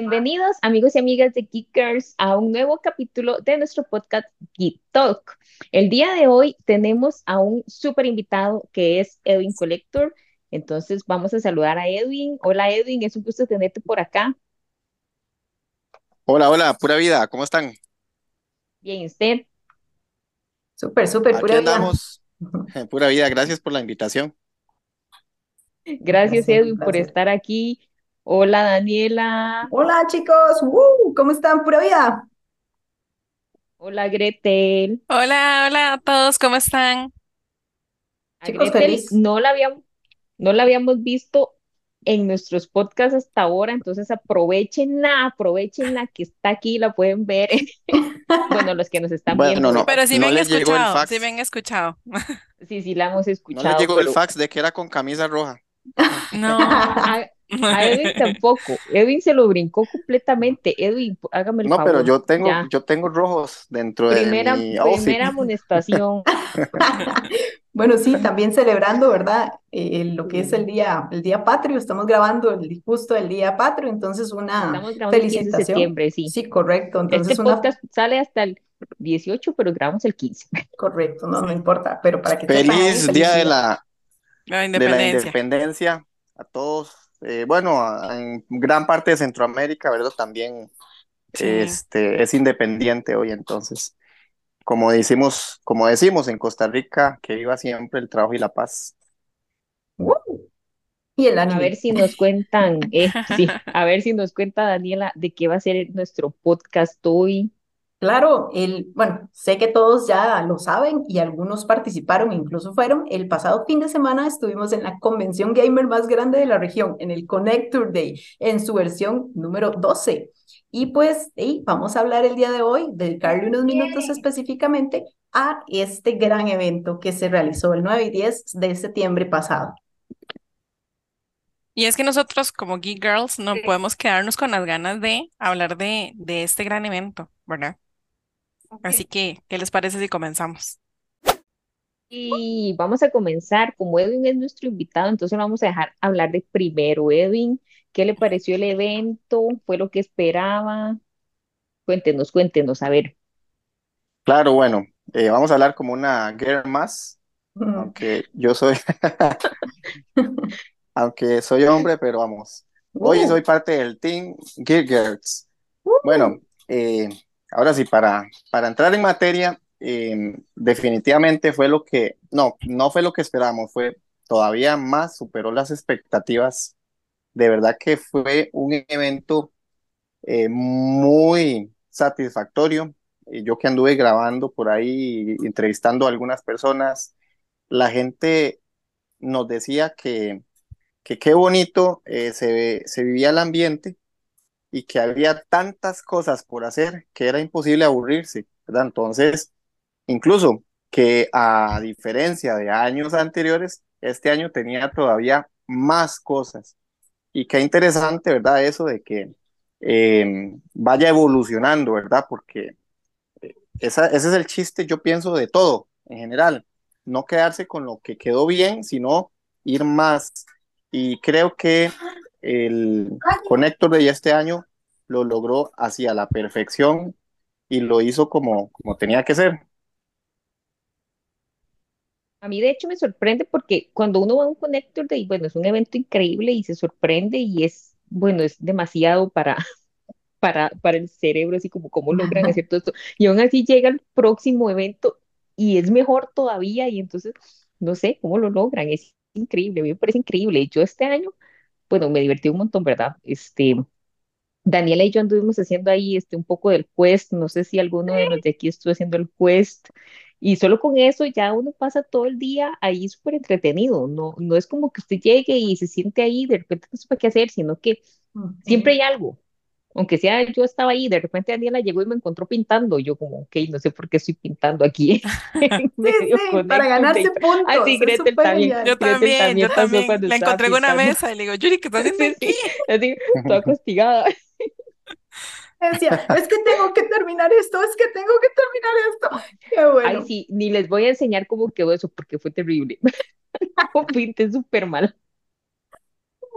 Bienvenidos amigos y amigas de Geekers a un nuevo capítulo de nuestro podcast Geek Talk. El día de hoy tenemos a un súper invitado que es Edwin Collector. Entonces vamos a saludar a Edwin. Hola Edwin, es un gusto tenerte por acá. Hola, hola, pura vida, ¿cómo están? Bien, ¿usted? Súper, súper, pura vida. andamos, pura vida, gracias por la invitación. Gracias Edwin por estar aquí. Hola Daniela. Hola chicos, ¡Woo! ¿Cómo están? Pura vida. Hola Gretel. Hola, hola a todos, ¿cómo están? A Chicos, Gretel feliz. no la habíamos, no la habíamos visto en nuestros podcasts hasta ahora, entonces aprovechenla, aprovechenla que está aquí, la pueden ver. Bueno, los que nos están Bueno, viendo. Pero sí no me han les llegó el escuchado, sí fax, me han escuchado. Sí, sí, la hemos no les escuchado, llegó el pero fax de que era con camisa roja. No. a, Edwin tampoco. Edwin se lo brincó completamente. Edwin, hágame el No, pero favor, yo tengo, ya. yo tengo rojos dentro de Primera, mi outfit. primera amonestación. Bueno, sí, también celebrando, ¿verdad? Eh, lo que es el día, el día patrio. Estamos grabando el, justo el día patrio, entonces una 15 de felicitación. septiembre, sí. Sí, correcto. Este Entonces una, podcast sale hasta el 18, pero grabamos el 15. correcto, no, no importa, pero para que Feliz día de la, La de la independencia. independencia a todos. Eh, bueno, en gran parte de Centroamérica, ¿verdad? También Sí. este, es independiente hoy, entonces. Como decimos, como decimos en Costa Rica, que viva siempre el trabajo y la paz. Y el A ver si nos cuentan, eh, sí, a ver si nos cuenta Daniela de qué va a ser nuestro podcast hoy. Claro, el, bueno, sé que todos ya lo saben y algunos participaron, incluso fueron. El pasado fin de semana estuvimos en la convención gamer más grande de la región, en el Connector Day, en su versión número 12. Y pues hey, vamos a hablar el día de hoy, dedicarle unos minutos específicamente a este gran evento que se realizó el 9 y 10 de septiembre pasado. Y es que nosotros como Geek Girls no podemos quedarnos con las ganas de hablar de, de este gran evento, ¿verdad? Así que, ¿qué les parece si comenzamos? Y vamos a comenzar, como Edwin es nuestro invitado, entonces lo vamos a dejar hablar de primero. Edwin, ¿qué le pareció el evento? ¿Fue lo que esperaba? Cuéntenos, cuéntenos, a ver. Claro, bueno, eh, vamos a hablar como una girl más, Mm, aunque yo soy, aunque soy hombre, pero vamos. Hoy uh, soy parte del team Geek Girls. Bueno, eh, ahora sí, para, para entrar en materia, eh, definitivamente fue lo que, no, no fue lo que esperábamos, fue todavía más, superó las expectativas. De verdad que fue un evento eh, muy satisfactorio. Eh, yo que anduve grabando por ahí, entrevistando a algunas personas, la gente nos decía que, que qué bonito eh, se, se vivía el ambiente y que había tantas cosas por hacer que era imposible aburrirse, ¿verdad? Entonces, incluso que a diferencia de años anteriores, este año tenía todavía más cosas. Y qué interesante, ¿verdad? Eso de que eh, vaya evolucionando, ¿verdad? Porque eh, esa, ese es el chiste, yo pienso, de todo en general. No quedarse con lo que quedó bien, sino ir más. Y creo que el Connector de este año lo logró hacia la perfección y lo hizo como, como tenía que ser. A mí de hecho me sorprende porque cuando uno va a un Connector Day, bueno, es un evento increíble y se sorprende y es, bueno, es demasiado para, para, para el cerebro, así como cómo logran hacer todo esto. Y aún así llega el próximo evento y es mejor todavía y entonces, no sé cómo lo logran, es increíble, a mí me parece increíble. Yo este año, bueno, me divertí un montón, ¿verdad? Este, Daniela y yo anduvimos haciendo ahí este, un poco del quest, no sé si alguno de los de aquí estuvo haciendo el quest, y solo con eso ya uno pasa todo el día ahí súper entretenido, no, no es como que usted llegue y se siente ahí, de repente no sepa qué hacer, sino que siempre hay algo, aunque sea yo estaba ahí, de repente Daniela llegó y me encontró pintando, yo como, ok, no sé por qué estoy pintando aquí Sí, medio sí, para ganarse puntos. Ah, sí, Gretel también. Yo Gretel también, también yo también. cuando La encontré en una mesa y le digo, Yuri, ¿qué estás haciendo Sí, aquí? así, toda castigada. Decía, es que tengo que terminar esto, es que tengo que terminar esto. Qué Ay, bueno. sí, ni les voy a enseñar cómo quedó eso porque fue terrible. Lo pinté súper mal.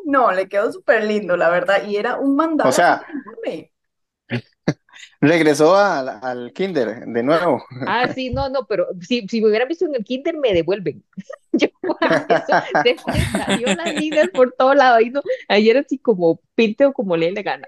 No, le quedó súper lindo, la verdad. Y era un O mandado sea, enorme. regresó al, al kinder de nuevo. Ah, sí, no, no, pero si, si me hubieran visto en el kinder, me devuelven. Yo, eso se salió las líneas por todo lado. Ahí no, ayer así como pinte o como le dé la gana.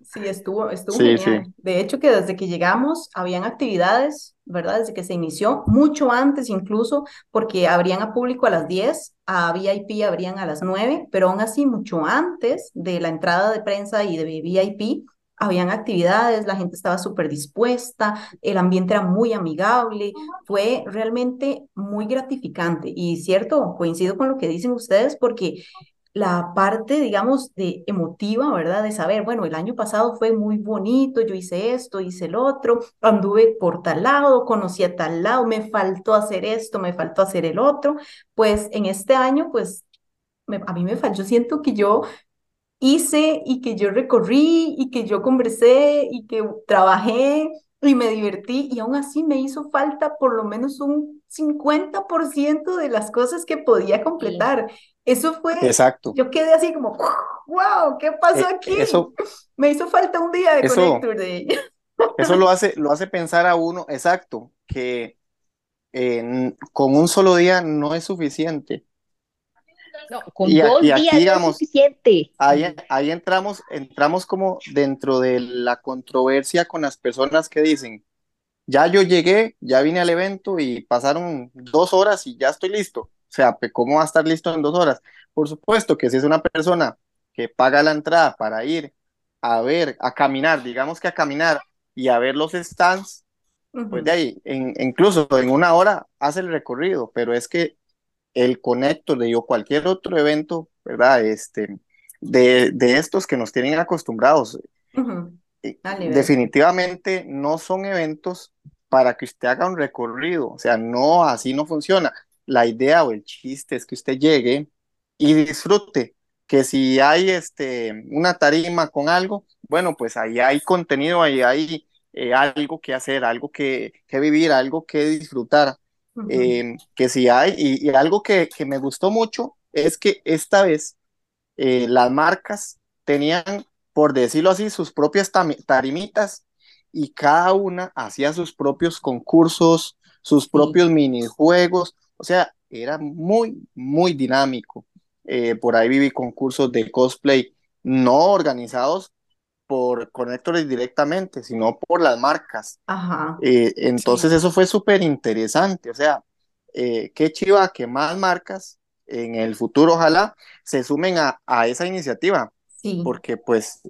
Sí, estuvo, estuvo Sí, genial. sí. De hecho, que desde que llegamos habían actividades, ¿verdad? Desde que se inició, mucho antes incluso, porque abrían a público a las 10, a VIP abrían a las 9, pero aún así mucho antes de la entrada de prensa y de VIP, habían actividades, la gente estaba súper dispuesta, el ambiente era muy amigable, fue realmente muy gratificante. Y cierto, coincido con lo que dicen ustedes, porque la parte, digamos, de emotiva, ¿verdad? De saber, bueno, el año pasado fue muy bonito, yo hice esto, hice el otro, anduve por tal lado, conocí a tal lado, me faltó hacer esto, me faltó hacer el otro. Pues en este año, pues me- a mí me faltó, yo siento que yo hice y que yo recorrí y que yo conversé y que trabajé y me divertí y aún así me hizo falta por lo menos un 50% de las cosas que podía Sí. Eso fue, Exacto. yo quedé así como, wow, ¿qué pasó Eh, aquí? eso, Me hizo falta un día de eso, Connector Day. eso lo hace, lo hace pensar a uno, exacto, que eh, con un solo día no es suficiente. No, con Y, dos y aquí, días no es suficiente. ahí, ahí entramos, entramos como dentro de la controversia con las personas que dicen, ya yo llegué, ya vine al evento y pasaron dos horas y ya estoy listo. O sea, ¿cómo va a estar listo en dos horas? Por supuesto que si es una persona que paga la entrada para ir a ver, a caminar, digamos que a caminar y a ver los stands, pues de ahí, en- incluso en una hora hace el recorrido, pero es que el Connector de cualquier otro evento, ¿verdad? Este, de, de estos que nos tienen acostumbrados, ujú, eh, nivel. definitivamente no son eventos para que usted haga un recorrido, o sea, no, así no funciona. La idea o el chiste es que usted llegue y disfrute, que si hay este, una tarima con algo, bueno, pues ahí hay contenido, ahí hay eh, algo que hacer, algo que, que vivir, algo que disfrutar. Eh, que si hay, y, y algo que, que me gustó mucho es que esta vez eh, las marcas tenían, por decirlo así, sus propias tarimitas y cada una hacía sus propios concursos, sus Sí. propios minijuegos, o sea, era muy, muy dinámico. Eh, por ahí viví concursos de cosplay no organizados por conectores directamente, sino por las marcas. Ajá. Eh, entonces Sí. eso fue súper interesante, o sea, eh, qué chiva que más marcas en el futuro ojalá se sumen a, a esa iniciativa, Sí. porque pues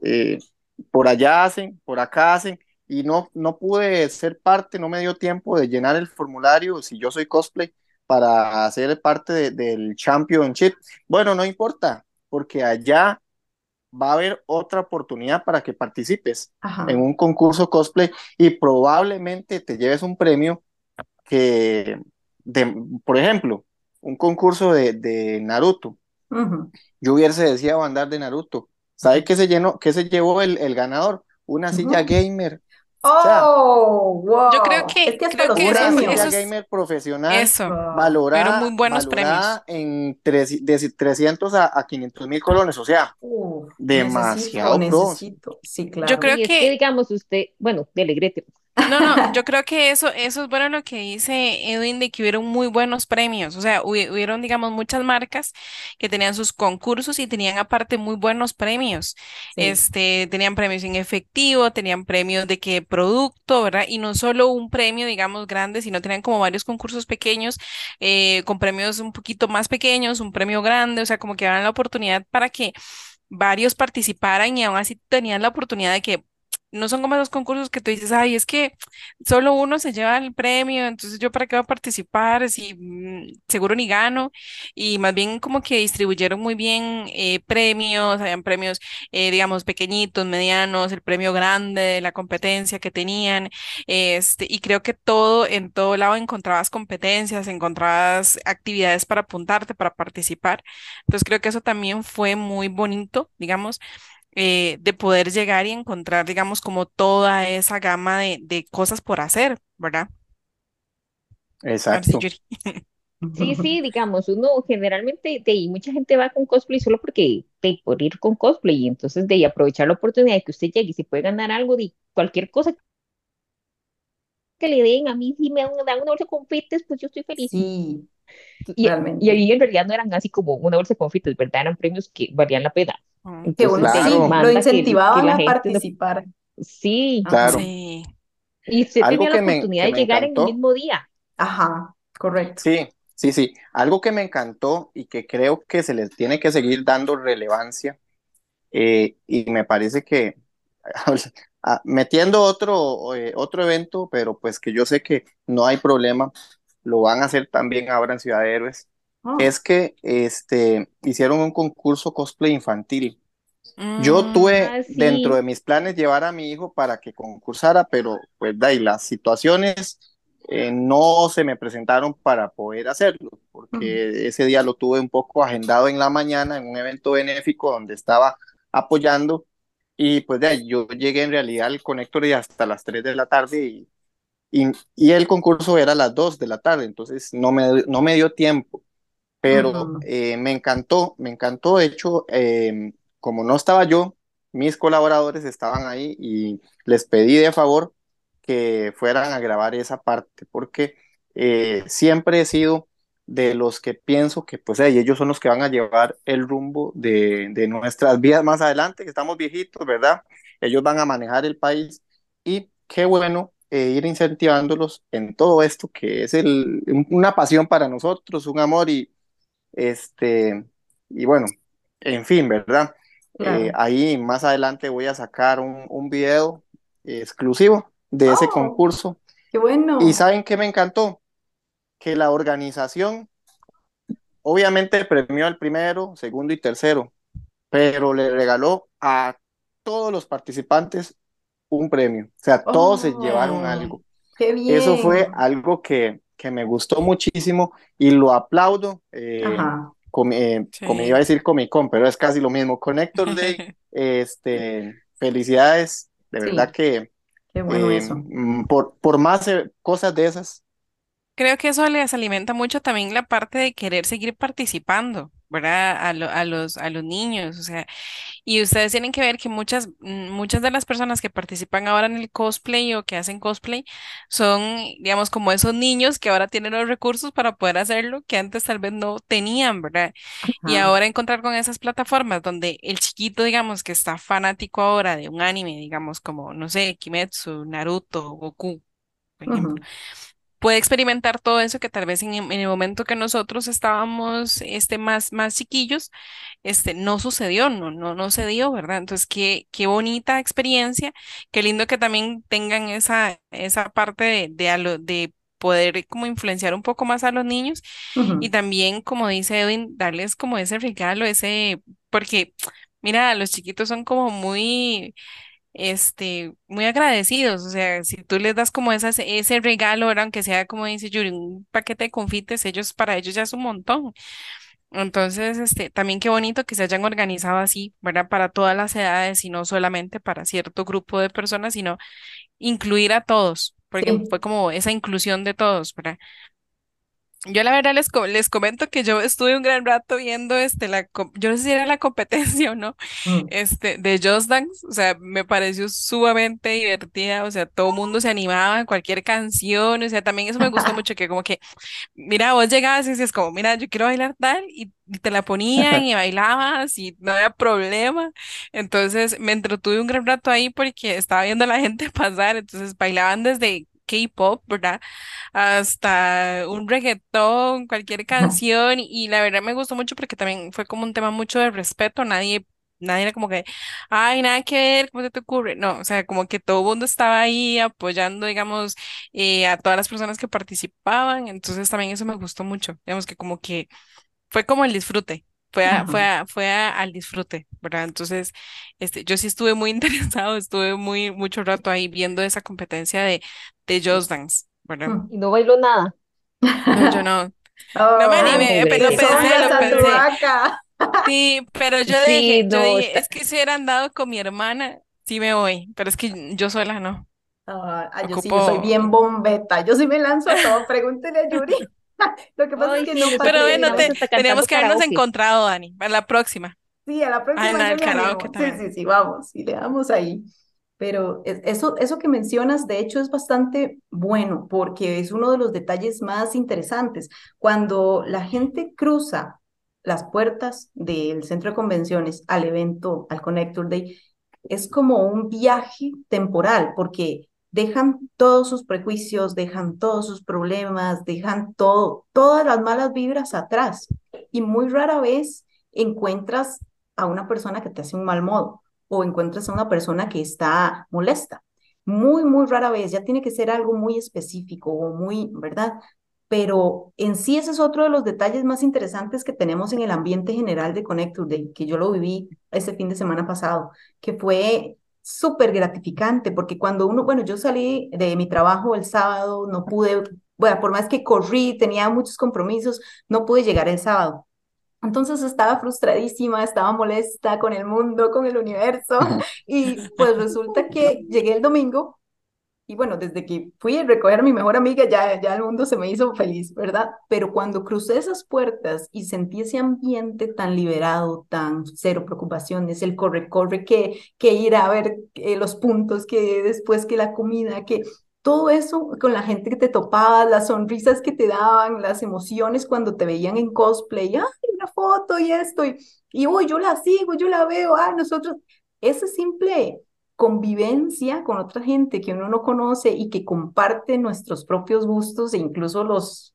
por allá hacen, por acá hacen, y no, no pude ser parte, no me dio tiempo de llenar el formulario si yo soy cosplay para hacer parte de- del championship. Bueno, no importa, porque allá va a haber otra oportunidad para que participes Ajá. en un concurso cosplay y probablemente te lleves un premio que, de, por ejemplo, un concurso de, de Naruto. Yo hubiese deseado andar de Naruto. ¿Sabe qué se llenó, qué se llevó el, el ganador? Una silla ujú. Gamer. O sea, Oh, Yo creo wow. que, Es que hasta creo los que una premios. silla esos, gamer profesional eso, Wow. muy buenos premios. en tres- de 300 a, a 500 mil colones. O sea, demasiado necesito. Sí, Yo claro. creo Sí, es que que, digamos usted, bueno, dele, Grete. No, no, yo creo que eso, eso es bueno lo que dice Edwin de que hubieron muy buenos premios. O sea, hubi- hubieron, digamos, muchas marcas que tenían sus concursos y tenían aparte muy buenos premios. Sí. Este, tenían premios en efectivo, tenían premios de qué producto, ¿verdad? Y no solo un premio, digamos, grande, sino tenían como varios concursos pequeños, eh, con premios un poquito más pequeños, un premio grande, o sea, como que daban la oportunidad para que varios participaran y aún así tenían la oportunidad de que no son como esos concursos que tú dices, ay, es que solo uno se lleva el premio, entonces yo para qué voy a participar si mm, seguro ni gano. Y más bien como que distribuyeron muy bien eh, premios, habían premios, eh, digamos, pequeñitos, medianos, el premio grande de la competencia que tenían. Este, y creo que todo, en todo lado encontrabas competencias, encontrabas actividades para apuntarte, para participar. Entonces creo que eso también fue muy bonito, digamos eh, de poder llegar y encontrar, digamos, como toda esa gama de, de cosas por hacer, ¿verdad? Exacto. Sí, sí, digamos, uno generalmente, de ahí mucha gente va con cosplay solo porque, de, por ir con cosplay, y entonces de ahí aprovechar la oportunidad de que usted llegue y se puede ganar algo de cualquier cosa que le den, a mí si me dan una, dan una bolsa con fites, pues yo estoy feliz. Sí, Y, y ahí en realidad no eran así como una bolsa con fites, ¿verdad? Eran premios que valían la pena. Que uno sí, lo manda que, que incentivaban la a gente, lo- participar. sí, Ajá. Claro. Sí. y usted Algo tenía la me, oportunidad de llegar en el encantó. mismo día. Ajá, correcto. Sí, sí, sí. Algo que me encantó y que creo que se les tiene que seguir dando relevancia, eh, y me parece que ah, metiendo otro, eh, otro evento, pero pues que yo sé que no hay problema, lo van a hacer también ahora en Ciudad de Héroes, Oh, es que este, hicieron un concurso cosplay infantil. Yo Mm, tuve Ah, dentro de mis planes llevar a mi hijo para que concursara, pero pues de ahí las situaciones eh, no se me presentaron para poder hacerlo, porque ese día lo tuve un poco agendado en la mañana en un evento benéfico donde estaba apoyando y pues de ahí yo llegué en realidad al Connector y hasta las 3 de la tarde y, y, y el concurso era a las 2 de la tarde, entonces no me, no me dio tiempo pero eh, me encantó, me encantó. De hecho, eh, como no estaba yo, mis colaboradores estaban ahí y les pedí de favor que fueran a grabar esa parte, porque eh, siempre he sido de los que pienso que pues ellos son los que van a llevar el rumbo de, de nuestras vidas más adelante, que estamos viejitos, ¿verdad? Ellos van a manejar el país y qué bueno eh, ir incentivándolos en todo esto que es el, una pasión para nosotros, un amor y este, y bueno, en fin, ¿verdad? Eh, ahí más adelante voy a sacar un, un video exclusivo de ese Oh, concurso. qué ¿Y bueno. saben qué me encantó? Que la organización obviamente premió al primero, segundo y tercero, pero le regaló a todos los participantes un premio. O sea, todos se llevaron Oh, algo. qué Eso fue bien. algo que, que me gustó muchísimo y lo aplaudo. eh, com- eh, como iba a decir Comic Con, pero es casi lo mismo. Connector Day, este, felicidades, de verdad que qué bueno eh, eso. mm, por, por más eh, cosas de esas, Creo que eso les alimenta mucho también la parte de querer seguir participando, ¿verdad? A, lo- a los, a los niños, o sea, y ustedes tienen que ver que muchas, mm, muchas de las personas que participan ahora en el cosplay o que hacen cosplay son, digamos, como esos niños que ahora tienen los recursos para poder hacerlo, que antes tal vez no tenían, ¿verdad? Y ahora encontrar con esas plataformas donde el chiquito, digamos, que está fanático ahora de un anime, digamos, como, no sé, Kimetsu, Naruto, Goku, por ejemplo puede experimentar todo eso que tal vez en, en el momento que nosotros estábamos este, más, más chiquillos, este, no sucedió, no, no, no se dio, ¿verdad? Entonces, qué, qué bonita experiencia, qué lindo que también tengan esa, esa parte de, de, a lo- de poder como influenciar un poco más a los niños y también, como dice Edwin, darles como ese regalo, ese, porque, mira, los chiquitos son como muy este, muy agradecidos, o sea, si tú les das como esas, ese regalo, ¿verdad? Aunque sea como dice Yuri, un paquete de confites, ellos, para ellos ya es un montón. Entonces, este, también qué bonito que se hayan organizado así, ¿verdad? Para todas las edades y no solamente para cierto grupo de personas, sino incluir a todos, porque Sí. fue como esa inclusión de todos, ¿verdad? Yo la verdad les, les comento que yo estuve un gran rato viendo este, la, yo no sé si era la competencia o no, Mm. este, de Just Dance, o sea, me pareció sumamente divertida, o sea, todo el mundo se animaba en cualquier canción, o sea, también eso me gustó mucho, que como que, mira, vos llegabas y decías como, mira, yo quiero bailar tal, y, y te la ponían y bailabas y no había problema, entonces me entretuve un gran rato ahí porque estaba viendo a la gente pasar, entonces bailaban desde K-pop, ¿verdad? hasta un reggaetón, cualquier canción, y la verdad me gustó mucho porque también fue como un tema mucho de respeto, nadie, nadie era como que, ay, nada que ver, ¿cómo se te ocurre? No, o sea, como que todo el mundo estaba ahí apoyando, digamos, eh, a todas las personas que participaban, entonces también eso me gustó mucho, digamos que como que fue como el disfrute. Fue, a- fue, a- fue a- al disfrute, ¿verdad? Entonces, este, yo sí estuve muy interesado, estuve muy, mucho rato ahí viendo esa competencia de, de Just Dance, ¿verdad? Mm. Y no bailó nada. No, yo no, no me Oh, animé, pero pensé, lo pensé. Sí, pero yo Sí, dije, yo dije, es que si hubieran dado con mi hermana, sí me voy, pero es que yo sola no. Ah, ah, yo sí, yo soy bien bombeta. Yo sí me lanzo a todo. Pregúntele a Yuri. Lo que pasa Ay, es que sí, no Pero bueno, te- cantando que habernos karaoke. encontrado, Dani, para la próxima. Sí, a la Ah, próxima en animo. karaoke Sí, también. sí, sí, vamos, y le damos ahí. Pero es- eso, eso que mencionas, de hecho, es bastante bueno porque es uno de los detalles más interesantes. Cuando la gente cruza las puertas del centro de convenciones al evento, al Connector Day, es como un viaje temporal porque dejan todos sus prejuicios, dejan todos sus problemas, dejan todo, todas las malas vibras atrás. Y muy rara vez encuentras a una persona que te hace un mal modo o encuentras a una persona que está molesta. Muy, muy rara vez, ya tiene que ser algo muy específico o muy, ¿verdad? Pero en sí ese es otro de los detalles más interesantes que tenemos en el ambiente general de Connector Day, que yo lo viví ese fin de semana pasado, que fue súper gratificante, porque cuando uno, bueno, yo salí de mi trabajo el sábado, no pude, bueno, por más que corrí, tenía muchos compromisos, no pude llegar el sábado. Entonces estaba frustradísima, estaba molesta con el mundo, con el universo, y pues resulta que llegué el domingo y bueno, desde que fui a recoger a mi mejor amiga, ya, ya el mundo se me hizo feliz, ¿verdad? Pero cuando crucé esas puertas y sentí ese ambiente tan liberado, tan cero preocupaciones, el corre-corre, que, que ir a ver eh, los puntos, que después que la comida, que todo eso con la gente que te topabas, las sonrisas que te daban, las emociones cuando te veían en cosplay, ay, una foto y esto, y, y uy, yo la sigo, yo la veo, ah, nosotros, ese simple convivencia con otra gente que uno no conoce y que comparte nuestros propios gustos e incluso los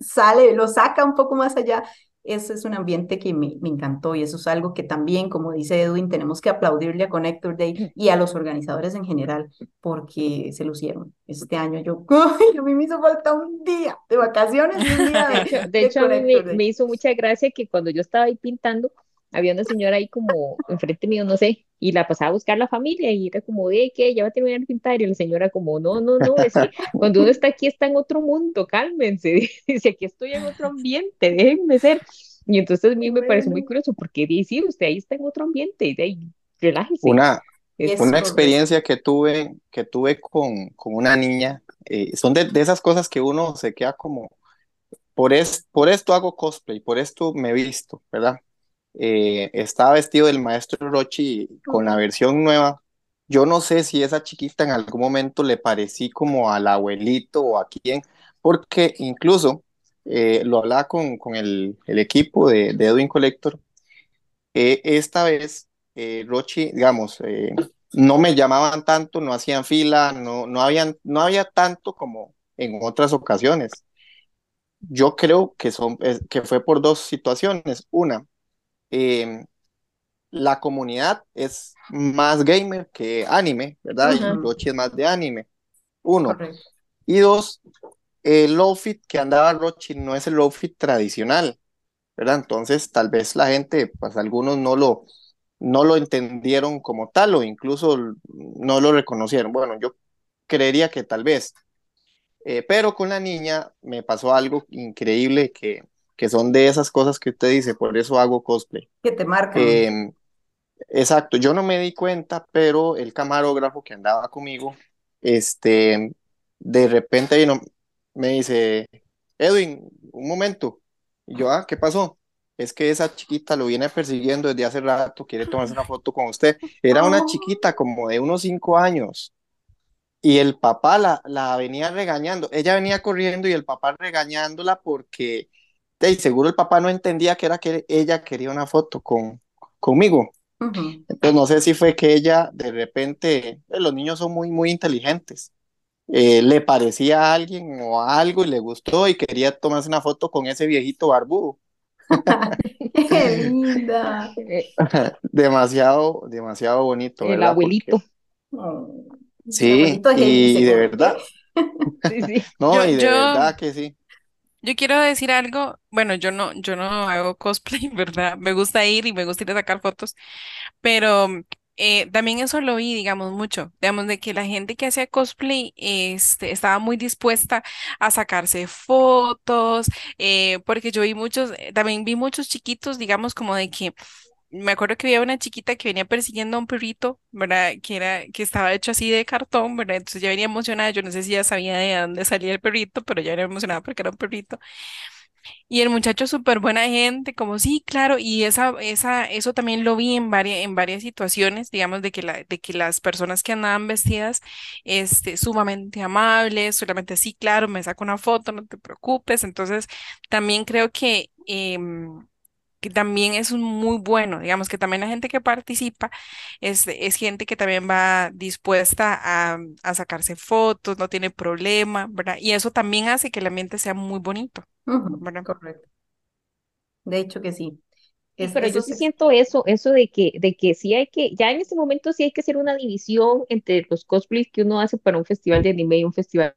sale, los saca un poco más allá. Ese es un ambiente que me, me encantó y eso es algo que también, como dice Edwin, tenemos que aplaudirle a Connector Day y a los organizadores en general porque se lucieron. Este año yo, ¡ay! a mí me hizo falta un día de vacaciones un día De de, hecho, de a mí me, me hizo mucha gracia que cuando yo estaba ahí pintando, había una señora ahí como enfrente mío, no sé, y la pasaba a buscar la familia y era como, de ¿qué? Ya va a terminar de pintar. Y la señora como, no, no, no, es que cuando uno está aquí está en otro mundo, cálmense. Dice, aquí estoy en otro ambiente, déjenme ser. Y entonces a mí me pareció muy curioso porque dice, usted ahí está en otro ambiente, y de ahí, relájese. Una, Es- una experiencia que tuve, que tuve con, con una niña, eh, son de, de esas cosas que uno se queda como, por, es, por esto hago cosplay, por esto me visto, ¿verdad? Eh, estaba vestido del maestro Rochi con la versión nueva. Yo no sé si esa chiquita en algún momento le parecí como al abuelito o a quién, porque incluso eh, lo hablaba con, con el, el equipo de, de Edwin Collector. Eh, esta vez, eh, Rochi, digamos, no me llamaban tanto, no hacían fila, no, no, habían, no había tanto como en otras ocasiones. Yo creo que, son, que fue por dos situaciones. Una, eh, la comunidad es más gamer que anime, ¿verdad? Y Ujú. Rochi es más de anime. Uno. Correcto. Y dos, el outfit que andaba Rochi no es el outfit tradicional, ¿verdad? Entonces, tal vez la gente, pues algunos no lo, no lo entendieron como tal o incluso no lo reconocieron. Bueno, yo creería que tal vez. Eh, pero con la niña me pasó algo increíble que, que son de esas cosas que usted dice, por eso hago cosplay. Que te marcan. Eh, exacto, yo no me di cuenta, pero el camarógrafo que andaba conmigo, este, de repente vino, me dice, Edwin, un momento. Y yo, ah, ¿qué pasó? Es que esa chiquita lo viene persiguiendo desde hace rato, quiere tomarse una foto con usted. Era una Oh. chiquita como de unos cinco años. Y el papá la, la venía regañando. Ella venía corriendo y el papá regañándola porque de seguro el papá no entendía que era que ella quería una foto con, conmigo. Entonces no sé si fue que ella de repente, eh, los niños son muy, muy inteligentes. Eh, le parecía a alguien o a algo y le gustó y quería tomarse una foto con ese viejito barbudo. Qué linda. Demasiado, demasiado bonito, el abuelito. El sí, abuelito y de verdad, Sí, sí. no, Yo, y de yo, verdad que sí. Yo quiero decir algo. Bueno, yo no, yo no hago cosplay, ¿verdad? Me gusta ir y me gusta ir a sacar fotos, pero eh, también eso lo vi, digamos, mucho, digamos, de que la gente que hacía cosplay este, estaba muy dispuesta a sacarse fotos, eh, porque yo vi muchos, eh, también vi muchos chiquitos, digamos, como de que me acuerdo que había una chiquita que venía persiguiendo a un perrito, ¿verdad? Que era, que estaba hecho así de cartón, ¿verdad? Entonces ya venía emocionada, yo no sé si ya sabía de dónde salía el perrito, pero ya venía emocionada porque era un perrito. Y el muchacho súper buena gente, como sí, claro, y esa, esa, eso también lo vi en varias, en varias situaciones, digamos, de que, la, de que las personas que andaban vestidas, este, sumamente amables, solamente sí, claro, me saco una foto, no te preocupes. Entonces, también creo que, em, que también es un muy bueno, digamos, que también la gente que participa es, es gente que también va dispuesta a, a sacarse fotos, no tiene problema, ¿verdad? Y eso también hace que el ambiente sea muy bonito. ¿verdad? correcto. De hecho que sí. Pero yo sí se- siento eso, eso de que, de que sí hay que, ya en este momento sí hay que hacer una división entre los cosplays que uno hace para un festival de anime y un festival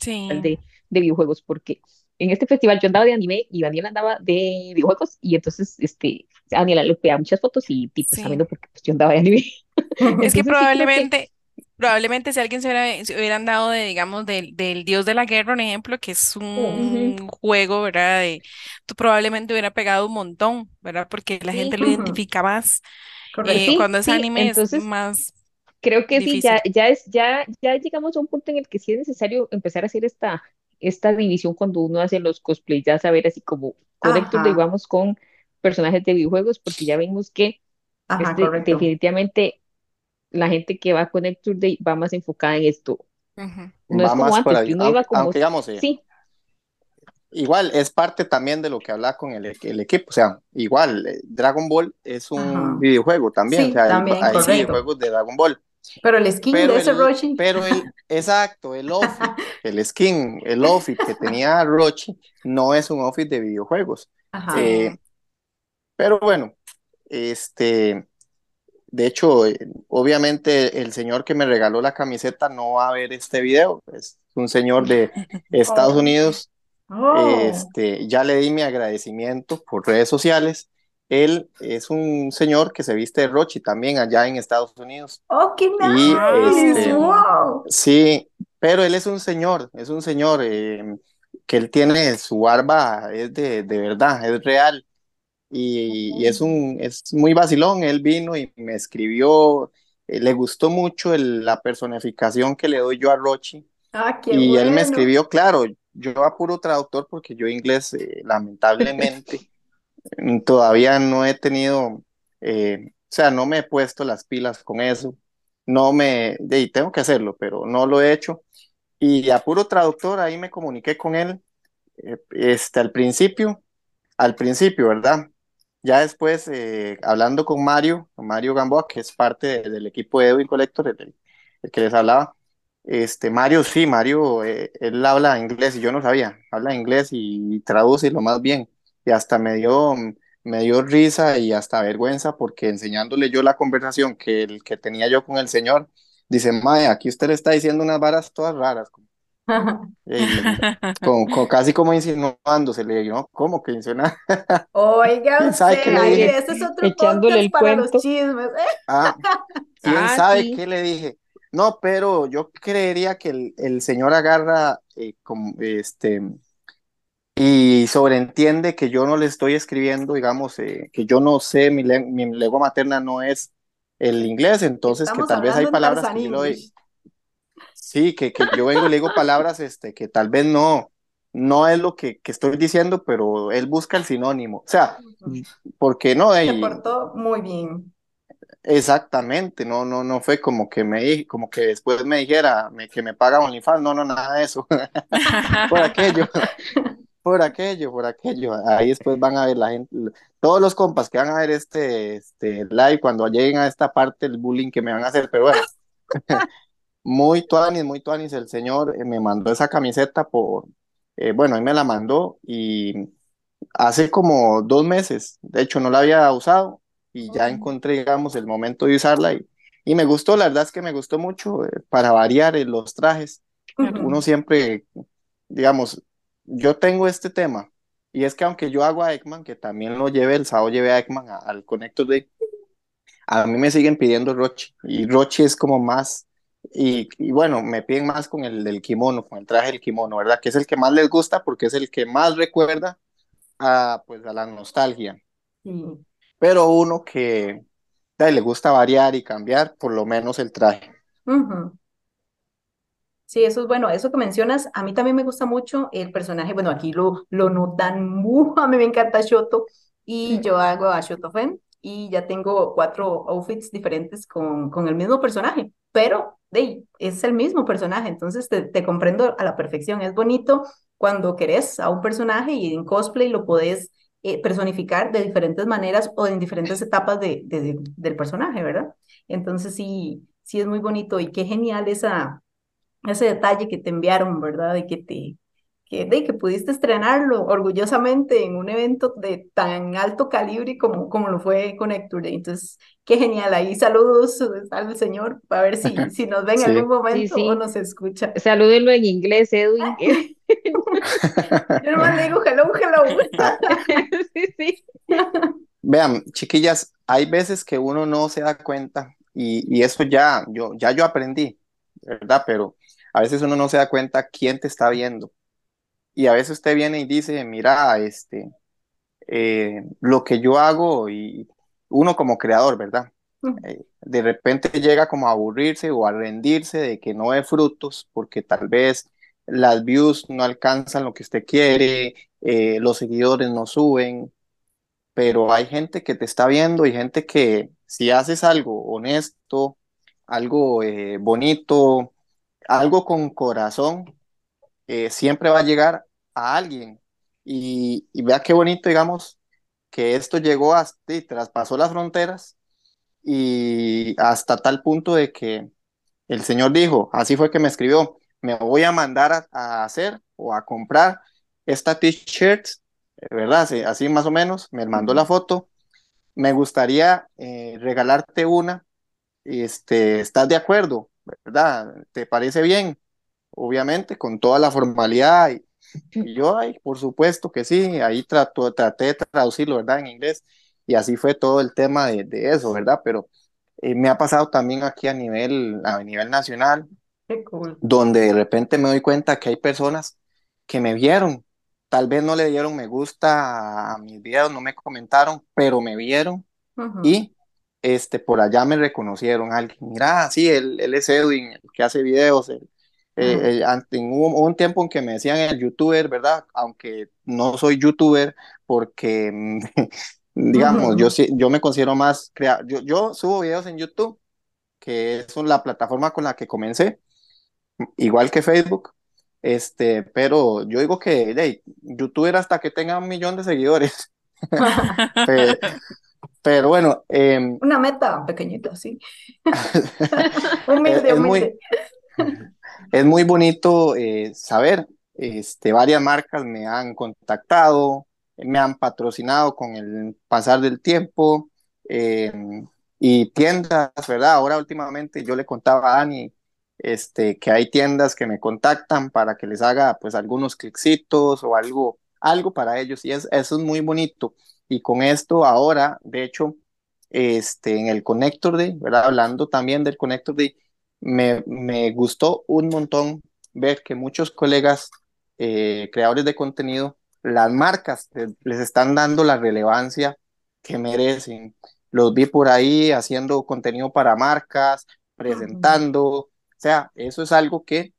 Sí, de, de videojuegos, porque en este festival yo andaba de anime y Daniela andaba de videojuegos, y entonces, este, a Daniela le pedía muchas fotos y tipo, sí. viendo porque pues, yo andaba de anime. Es que Entonces sí que, probablemente, probablemente si alguien se hubiera, se hubieran dado de, digamos, del, del Dios de la Guerra, un ejemplo, que es un juego, ¿verdad? De, tú probablemente hubiera pegado un montón, ¿verdad? Porque la gente sí, lo Ujú, identifica más. Correcto. Eh, sí, cuando es sí, anime es entonces más creo que sí, ya, difícil. ya es, ya, ya llegamos a un punto en el que sí es necesario empezar a hacer esta, esta división cuando uno hace los cosplays, ya saber así como Ajá, vamos con personajes de videojuegos, porque ya vimos que ajá, este, correcto. definitivamente la gente que va a Connector Day va más enfocada en esto. Ujú. No es como más antes, que uno iba como, aunque digamos, eh, sí, igual es parte también de lo que habla con el, el equipo, o sea, igual eh, Dragon Ball es un Ajá. videojuego también, o Sí, sea, hay, también, hay Sí, correcto. videojuegos de Dragon Ball, Pero el skin de pero ese el, Roshi. pero el, exacto, el outfit, el skin, el outfit que tenía Rochi no es un outfit de videojuegos, Ajá. Eh, pero bueno, este, de hecho, eh, obviamente el señor que me regaló la camiseta no va a ver este video, es un señor de Estados Oh, Unidos oh, Este, ya le di mi agradecimiento por redes sociales. Él es un señor que se viste de Rochi también allá en Estados Unidos. oh, qué Y nice. este, Wow. Sí, pero él es un señor, es un señor eh, que él tiene su barba, es de, de verdad, es real. Y, y es un, es muy vacilón. Él vino y me escribió, eh, le gustó mucho el- la personificación que le doy yo a Rochi. Ah, qué Y él me escribió, claro, yo apuro traductor porque yo inglés, eh, lamentablemente, todavía no he tenido, eh, o sea, no me he puesto las pilas con eso. No me, y tengo que hacerlo, pero no lo he hecho. Y a puro traductor, ahí me comuniqué con él, eh, este, al principio, al principio, ¿verdad? Ya después, eh, hablando con Mario, Mario Gamboa, que es parte de- del equipo de Edwin Collector, el, el que les hablaba, este, Mario, sí, Mario, eh, él habla inglés y yo no sabía, habla inglés y, traduce lo más bien. Y hasta me dio, me dio risa y hasta vergüenza porque enseñándole yo la conversación que, el, que tenía yo con el señor, dice, Mae, aquí usted le está diciendo unas varas todas raras. Y con, con- casi como insinuándose, le digo, no, ¿cómo que insinúa? Oiga ¿Quién sabe usted, qué le ahí dije? ese es otro echándole podcast el para los chismes. Ah, ¿quién Ah, sabe sí. qué le dije? No, pero yo creería que el, el señor agarra eh, como, este, y sobreentiende que yo no le estoy escribiendo, digamos, eh, que yo no sé, mi, len- mi lengua materna no es el inglés, entonces que tal vez hay palabras que yo le doy, sí, que, que yo vengo y le digo palabras este, que tal vez no, no es lo que, que estoy diciendo, pero él busca el sinónimo. O sea, porque no, Se portó muy bien. exactamente, no, no, no fue como que me como que después me dijera me- que me paga OnlyFans, no, no, nada de eso, por aquello, por aquello, por aquello. Ahí después van a ver la gente, todos los compas que van a ver este, este live cuando lleguen a esta parte el bullying que me van a hacer, pero bueno, muy tuanis, muy tuanis, el señor eh, me mandó esa camiseta por, eh, bueno, él me la mandó y hace como dos meses, de hecho no la había usado y ya encontré, digamos, el momento de usarla y, y me gustó, la verdad es que me gustó mucho eh, para variar en los trajes. Uno siempre, digamos, yo tengo este tema y es que aunque yo hago a Ekman, que también lo lleve, el sábado llevé a Ekman a- al Connector Day, a mí me siguen pidiendo Rochi y Rochi es como más, y, y bueno, me piden más con el del kimono, con el traje del kimono, ¿verdad? Que es el que más les gusta porque es el que más recuerda a, pues, a la nostalgia. Pero uno que le gusta variar y cambiar, por lo menos el traje. Sí, eso es bueno. Eso que mencionas, a mí también me gusta mucho el personaje. Bueno, aquí lo, lo notan mucho. A mí me encanta Shoto y yo hago a Shoto Fen y ya tengo cuatro outfits diferentes con, con el mismo personaje, pero de, es el mismo personaje, entonces te, te comprendo a la perfección. Es bonito cuando querés a un personaje y en cosplay lo podés eh, personificar de diferentes maneras o en diferentes etapas de, del personaje, ¿verdad? Entonces sí, sí es muy bonito y qué genial esa, ese detalle que te enviaron, ¿verdad? De que te, que, de que pudiste estrenarlo orgullosamente en un evento de tan alto calibre como, como lo fue Connector Day. Entonces, qué genial. Ahí saludos al señor para ver si, si nos ven en algún momento o nos escucha. Salúdenlo en inglés, Edwin. Yo nomás le digo hello, hello. sí, sí. Vean, chiquillas, hay veces que uno no se da cuenta y, y eso ya yo, ya yo aprendí, ¿verdad? Pero a veces uno no se da cuenta quién te está viendo. Y a veces usted viene y dice, mira, este, eh, lo que yo hago y uno como creador, ¿verdad? Eh, de repente llega como a aburrirse o a rendirse de que no ve frutos porque tal vez las views no alcanzan lo que usted quiere, eh, los seguidores no suben, pero hay gente que te está viendo y gente que si haces algo honesto, algo eh, bonito, algo con corazón, eh, siempre va a llegar a alguien. Y, vea qué bonito, digamos, que esto llegó hasta y traspasó las fronteras y hasta tal punto de que el Señor dijo, así fue que me escribió, me voy a mandar a, hacer o a comprar esta t-shirt, ¿verdad? Así, más o menos, me mandó la foto. Me gustaría eh, regalarte una. Este, ¿Estás de acuerdo? ¿Verdad? ¿Te parece bien? Obviamente, con toda la formalidad. Y, yo, ay, por supuesto que sí, ahí trato, traté de traducirlo, ¿verdad? En inglés. Y así fue todo el tema de, eso, ¿verdad? Pero eh, me ha pasado también aquí a nivel, a nivel nacional, donde de repente me doy cuenta que hay personas que me vieron, tal vez no le dieron me gusta a mis videos, no me comentaron, pero me vieron y este, por allá me reconocieron alguien, mira, sí, él, él es Edwin, el que hace videos, eh, hubo, un tiempo en que me decían el youtuber, ¿verdad? Aunque no soy youtuber porque, digamos, yo, yo me considero más, crea yo, yo subo videos en YouTube, que es la plataforma con la que comencé, igual que Facebook, este, pero yo digo que hey, youtuber hasta que tenga un millón de seguidores. pero, bueno. Em, Una meta pequeñita, sí. humilde, es, Muy, es muy bonito eh, saber, este, varias marcas me han contactado, me han patrocinado con el pasar del tiempo. Em, y tiendas, ¿verdad? Ahora últimamente yo le contaba a Dani este, que hay tiendas que me contactan para que les haga pues algunos clicitos o algo, algo para ellos y es, eso es muy bonito. Y con esto ahora, de hecho, este, en el Connector Day, ¿verdad? Hablando también del Connector Day, me, me gustó un montón ver que muchos colegas eh, creadores de contenido, las marcas les están dando la relevancia que merecen. Los vi por ahí haciendo contenido para marcas, presentando, o sea, eso es algo que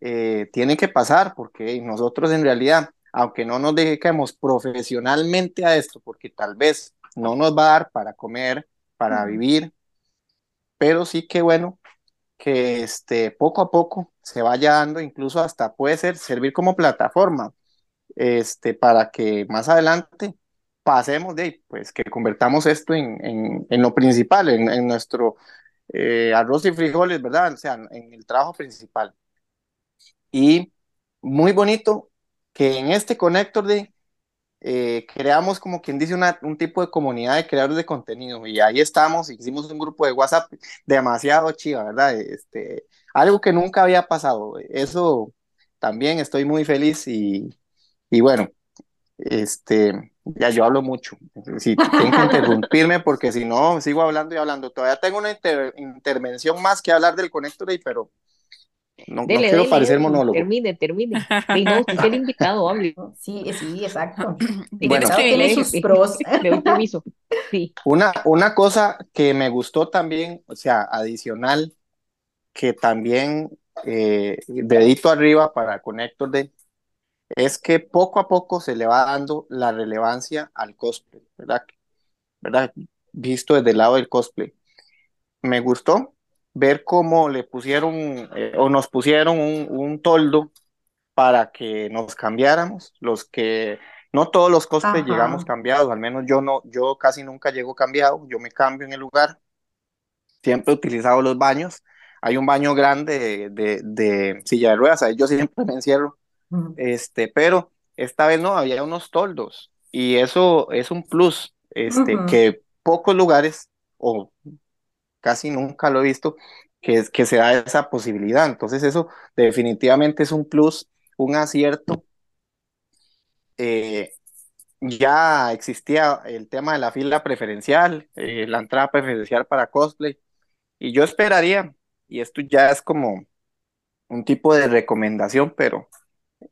eh, tiene que pasar porque nosotros en realidad, aunque no nos dediquemos profesionalmente a esto, porque tal vez no nos va a dar para comer, para vivir, pero sí que bueno que este, poco a poco se vaya dando, incluso hasta puede ser servir como plataforma este, para que más adelante pasemos de, pues que convertamos esto en, en, en lo principal, en, en nuestro eh, arroz y frijoles, ¿verdad? O sea, en el trabajo principal. Y muy bonito que en este Connector de eh, creamos como quien dice una, un tipo de comunidad de creadores de contenido y ahí estamos, hicimos un grupo de WhatsApp demasiado chiva, ¿verdad? Este, algo que nunca había pasado. Eso también estoy muy feliz y, y bueno, este, ya yo hablo mucho. Si tengo que interrumpirme porque si no, sigo hablando y hablando. Todavía tengo una intervención más que hablar del Connector pero no, no Dele, quiero dele, parecer monólogo. termine, termine. Sí, no, usted es el invitado, hable. Sí, sí, exacto. Bueno. Tiene sus pros. Le doy permiso. Sí. Una, una cosa que me gustó también, o sea, adicional, que también eh, dedito arriba para Connector Day, es que poco a poco se le va dando la relevancia al cosplay, ¿verdad? ¿Verdad? Visto desde el lado del cosplay. Me gustó ver cómo le pusieron eh, o nos pusieron un, un toldo para que nos cambiáramos, los que no todos los Ajá. llegamos cambiados, al menos yo no, yo casi nunca llego cambiado, yo me cambio en el lugar, siempre he utilizado los baños, hay un baño grande de, de, de silla de ruedas, ahí yo siempre me encierro, este, pero esta vez no, había unos toldos y eso es un plus, este, que pocos lugares o casi nunca lo he visto que, que se da esa posibilidad, entonces eso definitivamente es un plus, un acierto. Eh, ya existía el tema de la fila preferencial, eh, la entrada preferencial para cosplay, y yo esperaría, y esto ya es como un tipo de recomendación, pero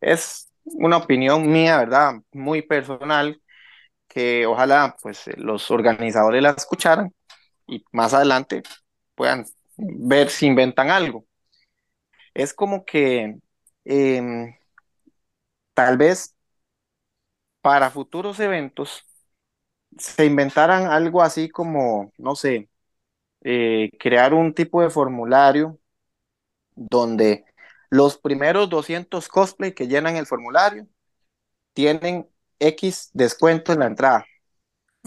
es una opinión mía, ¿verdad? Muy personal, que ojalá pues los organizadores la escucharan y más adelante puedan ver si inventan algo. Es como que em, tal vez para futuros eventos se inventaran algo así como, no sé, eh, crear un tipo de formulario donde los primeros 200 cosplay que llenan el formulario tienen X descuento en la entrada.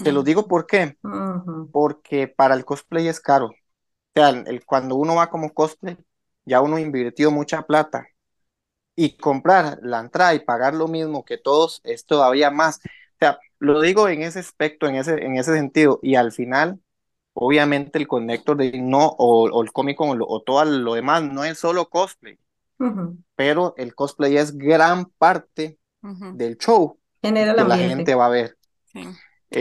Te lo digo por qué, Ujú. porque para el cosplay es caro. O sea, el, cuando uno va como cosplay, ya uno invirtió mucha plata y comprar la entrada y pagar lo mismo que todos es todavía más. O sea, lo digo en ese aspecto, en ese, en ese sentido, y al final, obviamente el Connector de no, o, o el cómic o, o todo lo demás, no es solo cosplay, Ujú. pero el cosplay es gran parte Ujú, del show Genera que la gente va a ver. sí.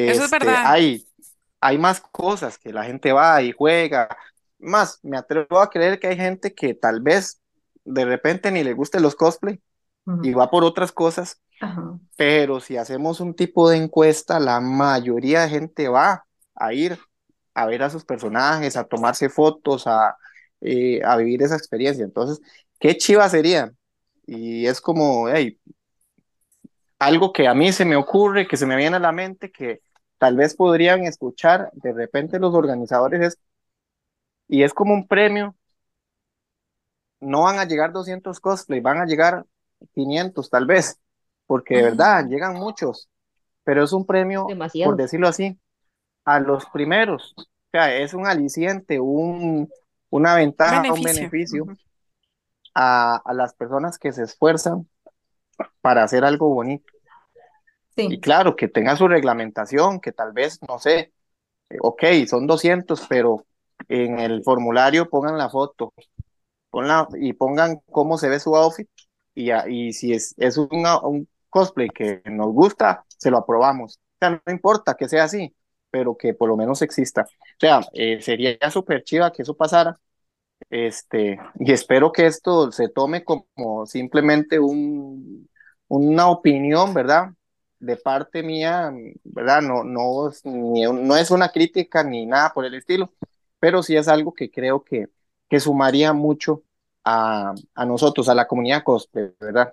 Eso es Este, verdad. hay, hay más cosas que la gente va y juega. Más, me atrevo a creer que hay gente que tal vez de repente ni le gusten los cosplay Ujú. y va por otras cosas, Ajá. pero si hacemos un tipo de encuesta, la mayoría de gente va a ir a ver a sus personajes, a tomarse fotos, a, eh, a vivir esa experiencia. Entonces, qué chiva sería. Y es como, hey, algo que a mí se me ocurre, que se me viene a la mente, que tal vez podrían escuchar de repente los organizadores, es, y es como un premio, no van a llegar 200 cosplay, van a llegar 500 tal vez, porque de verdad llegan muchos, pero es un premio, por decirlo así, a los primeros. O sea, es un aliciente, un, una ventaja, un Beneficio. a, a las personas que se esfuerzan para hacer algo bonito. Y Sí. claro, que tenga su reglamentación, que tal vez, no sé, eh, ok, son 200, pero en el formulario pongan la foto ponla, y pongan cómo se ve su outfit y, y si es, es un, un cosplay que nos gusta, se lo aprobamos. O sea, no importa que sea así, pero que por lo menos exista. O sea, eh, sería súper chiva que eso pasara. Este, y espero que esto se tome como simplemente un, una opinión, ¿verdad? De parte mía, ¿verdad? No, no, no es una crítica ni nada por el estilo, pero sí es algo que creo que, que sumaría mucho a, a nosotros, a la comunidad cosplay, ¿verdad?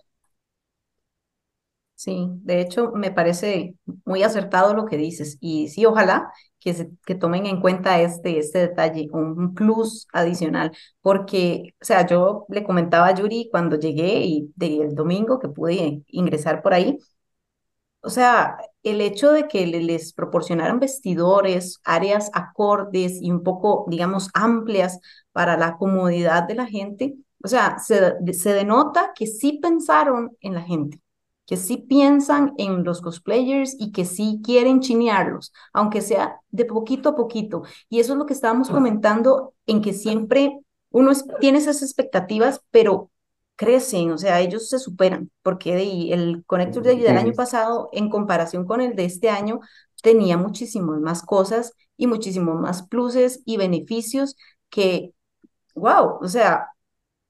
Sí, de hecho me parece muy acertado lo que dices y sí, ojalá que, se, que tomen en cuenta este, este detalle, un, plus adicional, porque, o sea, yo le comentaba a Yuri cuando llegué y de- el domingo que pude ingresar por ahí, o sea, el hecho de que le- les proporcionaran vestidores, áreas acordes y un poco, digamos, amplias para la comodidad de la gente, o sea, se, se denota que sí pensaron en la gente, que sí piensan en los cosplayers y que sí quieren chinearlos, aunque sea de poquito a poquito. Y eso es lo que estábamos comentando, en que siempre uno es- tiene esas expectativas, pero crecen, o sea, ellos se superan, porque de- el Connector Day del año pasado, en comparación con el de este año, tenía muchísimas más cosas y muchísimos más pluses y beneficios que, wow, o sea,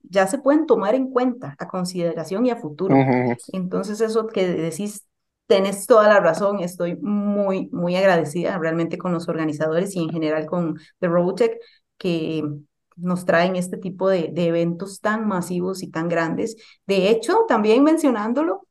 ya se pueden tomar en cuenta, a consideración y a futuro. Entonces, eso que decís, tenés toda la razón, estoy muy, muy agradecida realmente con los organizadores y en general con The Robotech, que nos traen este tipo de, de eventos tan masivos y tan grandes. De hecho, también mencionándolo,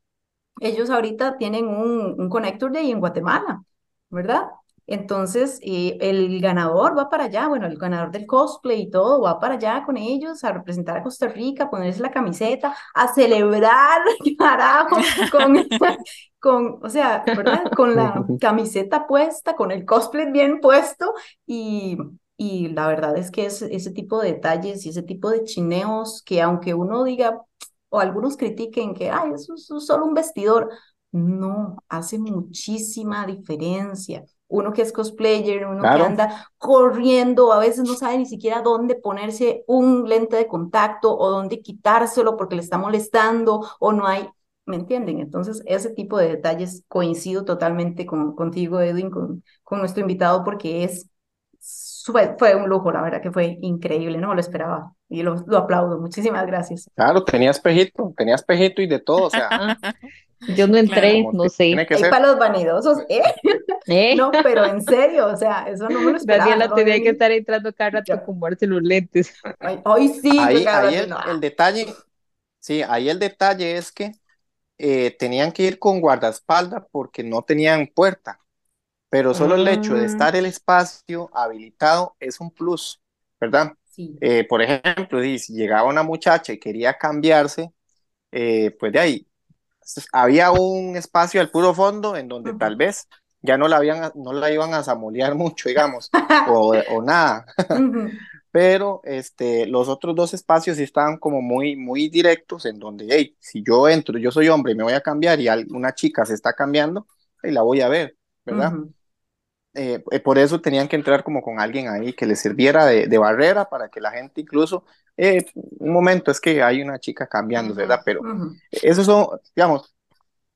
ellos ahorita tienen un, un Connector Day en Guatemala, ¿verdad? Entonces, eh, el ganador va para allá, bueno, el ganador del cosplay y todo, va para allá con ellos a representar a Costa Rica, a ponerse la camiseta, a celebrar, carajo, con, con, o sea, ¿verdad? Con la camiseta puesta, con el cosplay bien puesto y, y la verdad es que es ese tipo de detalles y ese tipo de chineos que aunque uno diga o algunos critiquen que, ay, eso es solo un vestidor, no, hace muchísima diferencia uno que es cosplayer, uno que anda corriendo, a veces no sabe ni siquiera dónde ponerse un lente de contacto o dónde quitárselo porque le está molestando o no hay, ¿me entienden? Entonces, ese tipo de detalles coincido totalmente con, contigo, Edwin, con, con nuestro invitado porque es, fue, fue un lujo, la verdad que fue increíble, no lo esperaba y lo, lo aplaudo. Muchísimas gracias. Claro, tenía espejito, tenía espejito y de todo, o sea. Yo no entré, no sé. Hay para los vanidosos, ¿eh? ¿eh? No, pero en serio, o sea, eso no me lo esperaba. Daniela tenía que estar entrando cada rato moverse los lentes. Hoy sí. Ahí, el, detalle, sí, ahí el detalle es que eh, tenían que ir con guardaespaldas porque no tenían puerta, pero solo el hecho de ah. estar el espacio habilitado es un plus, ¿verdad? Sí. Eh, por ejemplo, si llegaba una muchacha y quería cambiarse, pues de ahí había un espacio al puro fondo en donde tal vez ya no la, habían, no la iban a zamolear mucho, digamos, o, o, nada. Pero este, los otros dos espacios estaban como muy, muy directos en donde, hey, si yo entro, yo soy hombre y me voy a cambiar y una chica se está cambiando, y la voy a ver, ¿verdad? Eh, por eso tenían que entrar como con alguien ahí que les sirviera de, de barrera para que la gente incluso eh, un momento, es que hay una chica cambiando, ¿verdad? Pero eso son, digamos,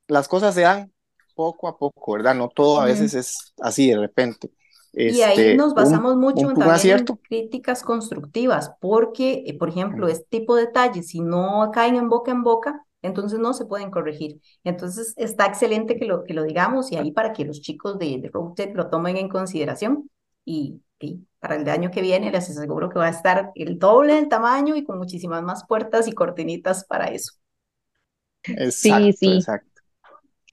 las cosas se dan poco a poco, ¿verdad? No todo a veces es así de repente. y ahí este, nos basamos mucho en, también críticas constructivas, porque, eh, por ejemplo, este tipo de detalles, si no caen en boca en boca, entonces no se pueden corregir. Entonces está excelente que lo, que lo digamos y ahí para que los chicos de, de lo tomen en consideración y para el año que viene les aseguro que va a estar el doble del tamaño y con muchísimas más puertas y cortinitas para eso. sí, sí. Exacto.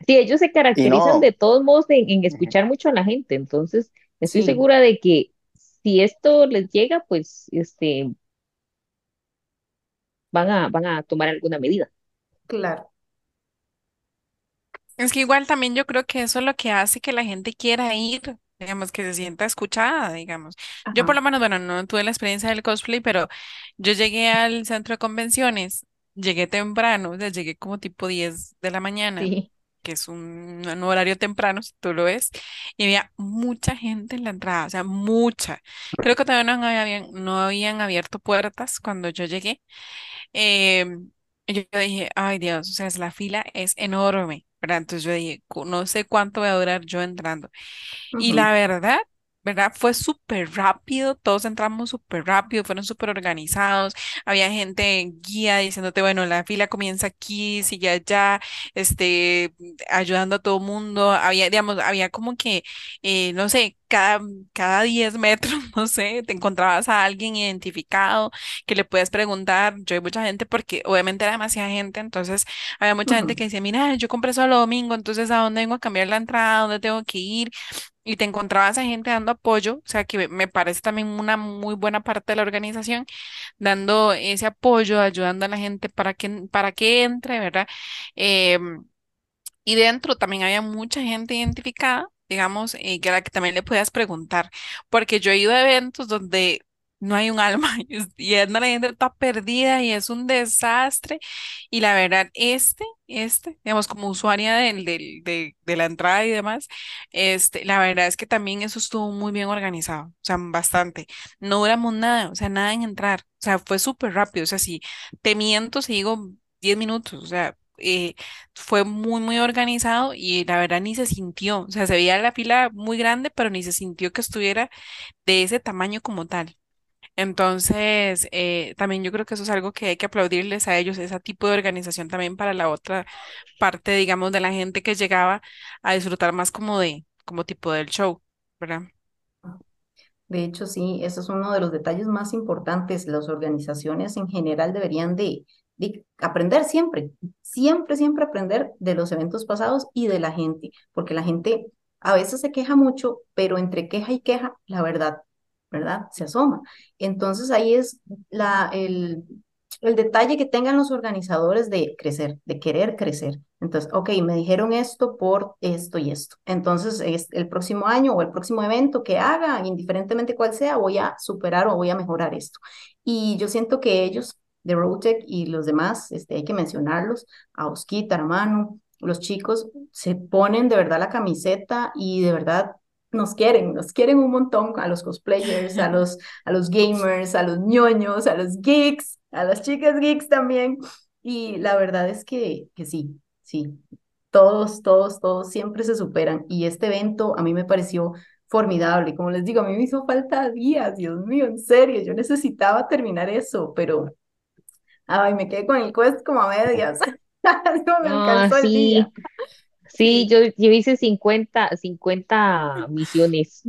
Sí, ellos se caracterizan de todos modos en, escuchar mucho a la gente, entonces estoy segura de que si esto les llega, pues este van a, van a tomar alguna medida. Claro. Es que igual también yo creo que eso es lo que hace que la gente quiera ir digamos, que se sienta escuchada, digamos. Yo por lo menos, bueno, no tuve la experiencia del cosplay, pero yo llegué al centro de convenciones, llegué temprano, o sea, llegué como tipo 10 de la mañana, que es un, horario temprano, si tú lo ves, y había mucha gente en la entrada, o sea, mucha. Creo que todavía no habían, no habían abierto puertas cuando yo llegué. Em, yo dije, ay Dios, o sea, la fila es enorme. Entonces yo dije, no sé cuánto voy a durar yo entrando. Y la verdad, ¿verdad? Fue súper rápido, todos entramos súper rápido, fueron súper organizados, había gente en guía diciéndote, bueno, la fila comienza aquí, sigue allá, este, ayudando a todo el mundo, había, digamos, había como que, eh, no sé, cada, cada 10 metros, no sé, te encontrabas a alguien identificado que le puedes preguntar. Yo hay mucha gente porque obviamente era demasiada gente, entonces había mucha gente que decía, mira, yo compré solo domingo, entonces ¿a dónde vengo a cambiar la entrada? ¿A dónde tengo que ir? Y te encontrabas a gente dando apoyo, o sea que me parece también una muy buena parte de la organización, dando ese apoyo, ayudando a la gente para que, para que entre, ¿verdad? Em, y dentro también había mucha gente identificada digamos, y que, la que también le puedas preguntar, porque yo he ido a eventos donde no hay un alma y anda la gente está perdida y es un desastre y la verdad este este digamos como usuaria del, de, de, la entrada y demás este la verdad es que también eso estuvo muy bien organizado o sea bastante no duramos nada o sea nada en entrar o sea fue súper rápido o sea si te miento si digo 10 minutos o sea eh, fue muy, muy organizado y la verdad ni se sintió, o sea, se veía la fila muy grande, pero ni se sintió que estuviera de ese tamaño como tal. Entonces, eh, también yo creo que eso es algo que hay que aplaudirles a ellos, ese tipo de organización también para la otra parte, digamos, de la gente que llegaba a disfrutar más como de, como tipo del show, ¿verdad? De hecho, sí, eso es uno de los detalles más importantes. Las organizaciones en general deberían de, de aprender siempre, siempre, siempre aprender de los eventos pasados y de la gente, porque la gente a veces se queja mucho, pero entre queja y queja, la verdad ¿verdad? Se asoma. Entonces ahí es la, el, el detalle que tengan los organizadores de crecer, de querer crecer. Entonces, ok, me dijeron esto por esto y esto. Entonces, es el próximo año o el próximo evento que haga, indiferentemente cuál sea, voy a superar o voy a mejorar esto. Y yo siento que ellos, de Roadtech y los demás, este, hay que mencionarlos, a Osquita, Manu, los chicos se ponen de verdad la camiseta y de verdad nos quieren, nos quieren un montón a los cosplayers, a los, a los gamers, a los ñoños, a los geeks, a las chicas geeks también. Y la verdad es que, que sí, sí, todos, todos, todos siempre se superan. Y este evento a mí me pareció formidable. Como les digo, a mí me hizo falta días, Dios mío, en serio, yo necesitaba terminar eso, pero, ay, me quedé con el quest como a medias. no me alcanzó el día. Sí, yo, yo hice 50, 50 misiones.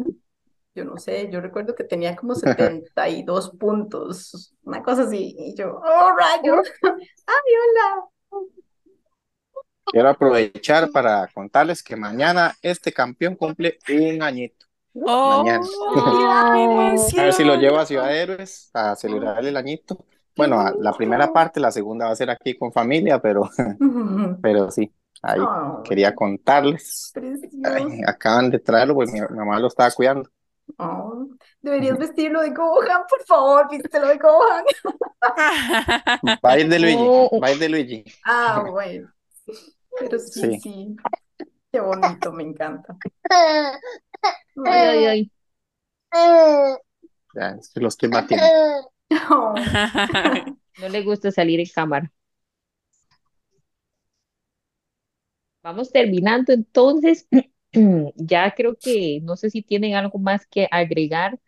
Yo no sé, yo recuerdo que tenía como 72 puntos, una cosa así, y yo, ¡oh, rayos! ¡Ay, hola! Quiero aprovechar para contarles que mañana este campeón cumple un añito. ¡Oh! Mañana. A ver si lo llevo a Ciudad Héroes a celebrar el añito. Bueno, la primera parte, la segunda va a ser aquí con familia, pero, pero sí, ahí Oh, quería contarles. Ay, acaban de traerlo, pues mi mamá lo estaba cuidando. Oh, deberías vestirlo de Gohan, por favor, vístelo de Gohan. Va a ir de Luigi, Oh. va a ir de Luigi. Ah, bueno. Pero sí, Sí. sí. Qué bonito, me encanta. Ay, ay, ay. Ya, se lo estoy batiendo. Oh, No le gusta salir en cámara. Vamos terminando entonces. Ya creo que no sé si tienen algo más que agregar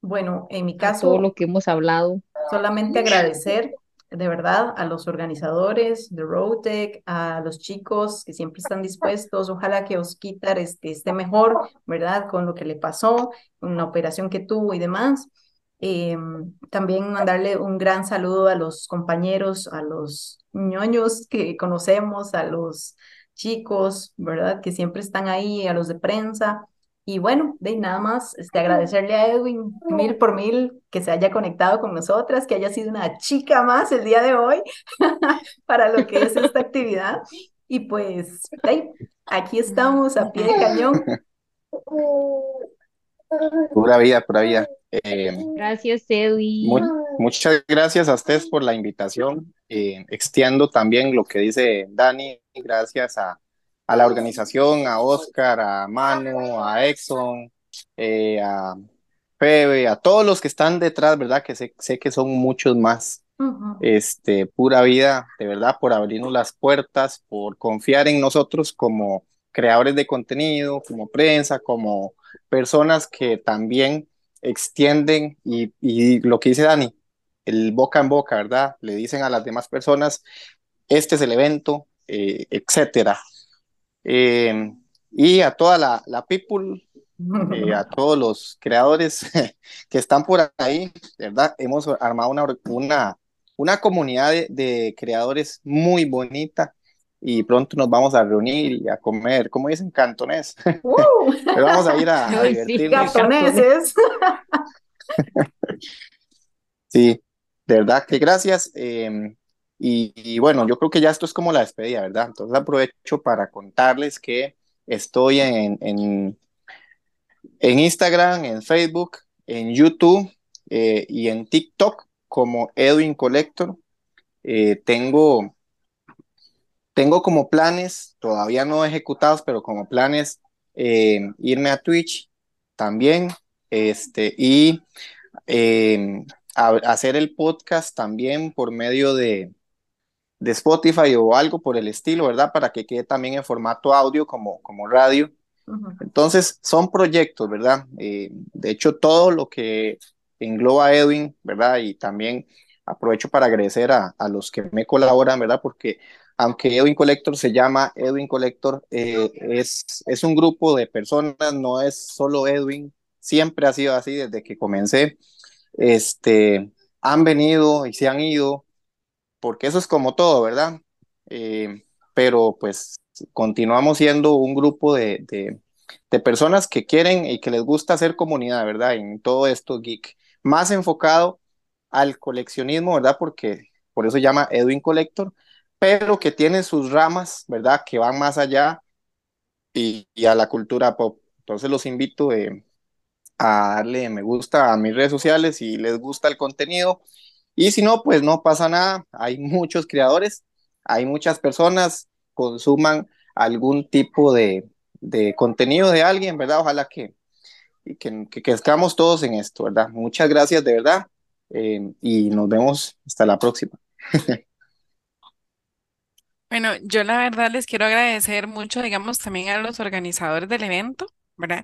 Bueno, en mi a todo caso, lo que hemos hablado. solamente agradecer de verdad a los organizadores de Roadtech, a los chicos que siempre están dispuestos. Ojalá que Osquitar este, esté mejor, ¿verdad? Con lo que le pasó, con la operación que tuvo y demás. Eh, también mandarle un gran saludo a los compañeros, a los ñoños que conocemos, a los chicos, ¿verdad? Que siempre están ahí, a los de prensa. Y bueno, de nada más, este, agradecerle a Edwin mil por mil que se haya conectado con nosotras, que haya sido una chica más el día de hoy para lo que es esta actividad. Y pues, ahí, aquí estamos a pie de cañón. Pura vida, pura vida. Eh, Gracias, Edwin. mu- muchas gracias a ustedes por la invitación. Eh, extiendo también lo que dice Dani, gracias a, a la organización, a Oscar, a Manu, a Exxon, eh, a Febe, a todos los que están detrás, ¿verdad? Que sé, sé que son muchos más. Este, pura vida, de verdad, por abrirnos las puertas, por confiar en nosotros como creadores de contenido, como prensa, como personas que también extienden y, y lo que dice Dani, el boca en boca, ¿verdad? Le dicen a las demás personas, este es el evento, eh, etcétera. Eh, y a toda la, la people, eh, a todos los creadores que están por ahí, ¿verdad? Hemos armado una, una, una comunidad de, de creadores muy bonita y pronto nos vamos a reunir y a comer, como dicen, cantonés. ¡Uh! Pero vamos a ir a, divertirnos. Gatoneses. Sí, de verdad que gracias. eh, y, y bueno, yo creo que ya esto es como la despedida, ¿verdad? Entonces aprovecho para contarles que estoy en, en, en Instagram, en Facebook, en YouTube eh, y en TikTok como Edwin Collector. Eh, tengo, tengo como planes, todavía no ejecutados, pero como planes eh, irme a Twitch también. Este, y eh, a- hacer el podcast también por medio de, de Spotify o algo por el estilo, ¿verdad? Para que quede también en formato audio como, como radio. Entonces, son proyectos, ¿verdad? Eh, de hecho, todo lo que engloba Edwin, ¿verdad? Y también aprovecho para agradecer a, a los que me colaboran, ¿verdad? Porque aunque Edwin Collector se llama Edwin Collector, eh, es, es un grupo de personas, no es solo Edwin, siempre ha sido así desde que comencé. Este, han venido y se han ido, porque eso es como todo, ¿verdad? Eh, pero pues continuamos siendo un grupo de, de, de, personas que quieren y que les gusta hacer comunidad, ¿verdad? En todo esto geek, más enfocado al coleccionismo, ¿verdad? Porque por eso se llama Edwin Collector, pero que tiene sus ramas, ¿verdad? Que van más allá y, a la cultura pop. Entonces los invito eh, a darle me gusta a mis redes sociales si les gusta el contenido. Y si no, pues no pasa nada. Hay muchos creadores, hay muchas personas consuman algún tipo de, contenido de alguien, ¿verdad? Ojalá que, que, que, estamos todos en esto, ¿verdad? Muchas gracias de verdad eh, y nos vemos hasta la próxima. Bueno, yo la verdad les quiero agradecer mucho, digamos, también a los organizadores del evento, ¿verdad?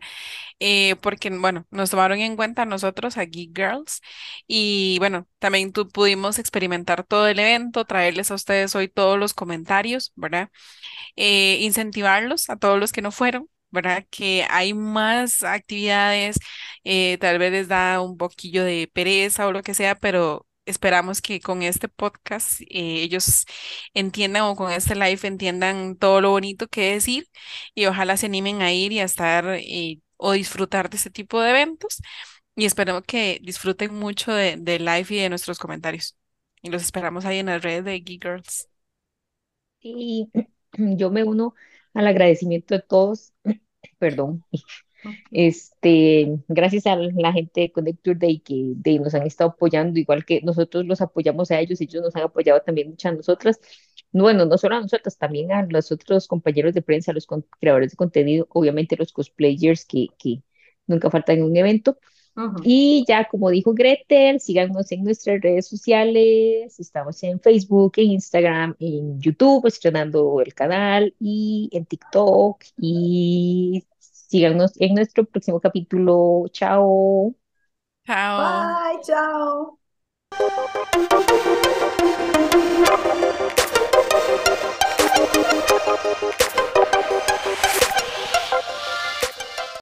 Eh, porque, bueno, nos tomaron en cuenta a nosotros, a Geek Girls, y bueno, también tu, pudimos experimentar todo el evento, traerles a ustedes hoy todos los comentarios, ¿verdad? Eh, incentivarlos a todos los que no fueron, ¿verdad? Que hay más actividades, eh, tal vez les da un poquillo de pereza o lo que sea, pero esperamos que con este podcast eh, ellos entiendan o con este live entiendan todo lo bonito que decir y ojalá se animen a ir y a estar eh, o disfrutar de este tipo de eventos y esperemos que disfruten mucho de, de live y de nuestros comentarios. Y los esperamos ahí en las redes de Geek Girls. Y yo me uno al agradecimiento de todos, perdón, este, gracias a la gente de Connector Day que de, nos han estado apoyando, igual que nosotros los apoyamos a ellos, ellos nos han apoyado también mucho a nosotras. Bueno, no solo a nosotras, también a los otros compañeros de prensa, a los creadores de contenido, obviamente los cosplayers que, que nunca faltan en un evento. Uh -huh. Y ya como dijo Gretel, síganos en nuestras redes sociales, estamos en Facebook, en Instagram, en YouTube, estrenando el canal y en TikTok y síganos en nuestro próximo capítulo. Chao. Chao. Bye, chao.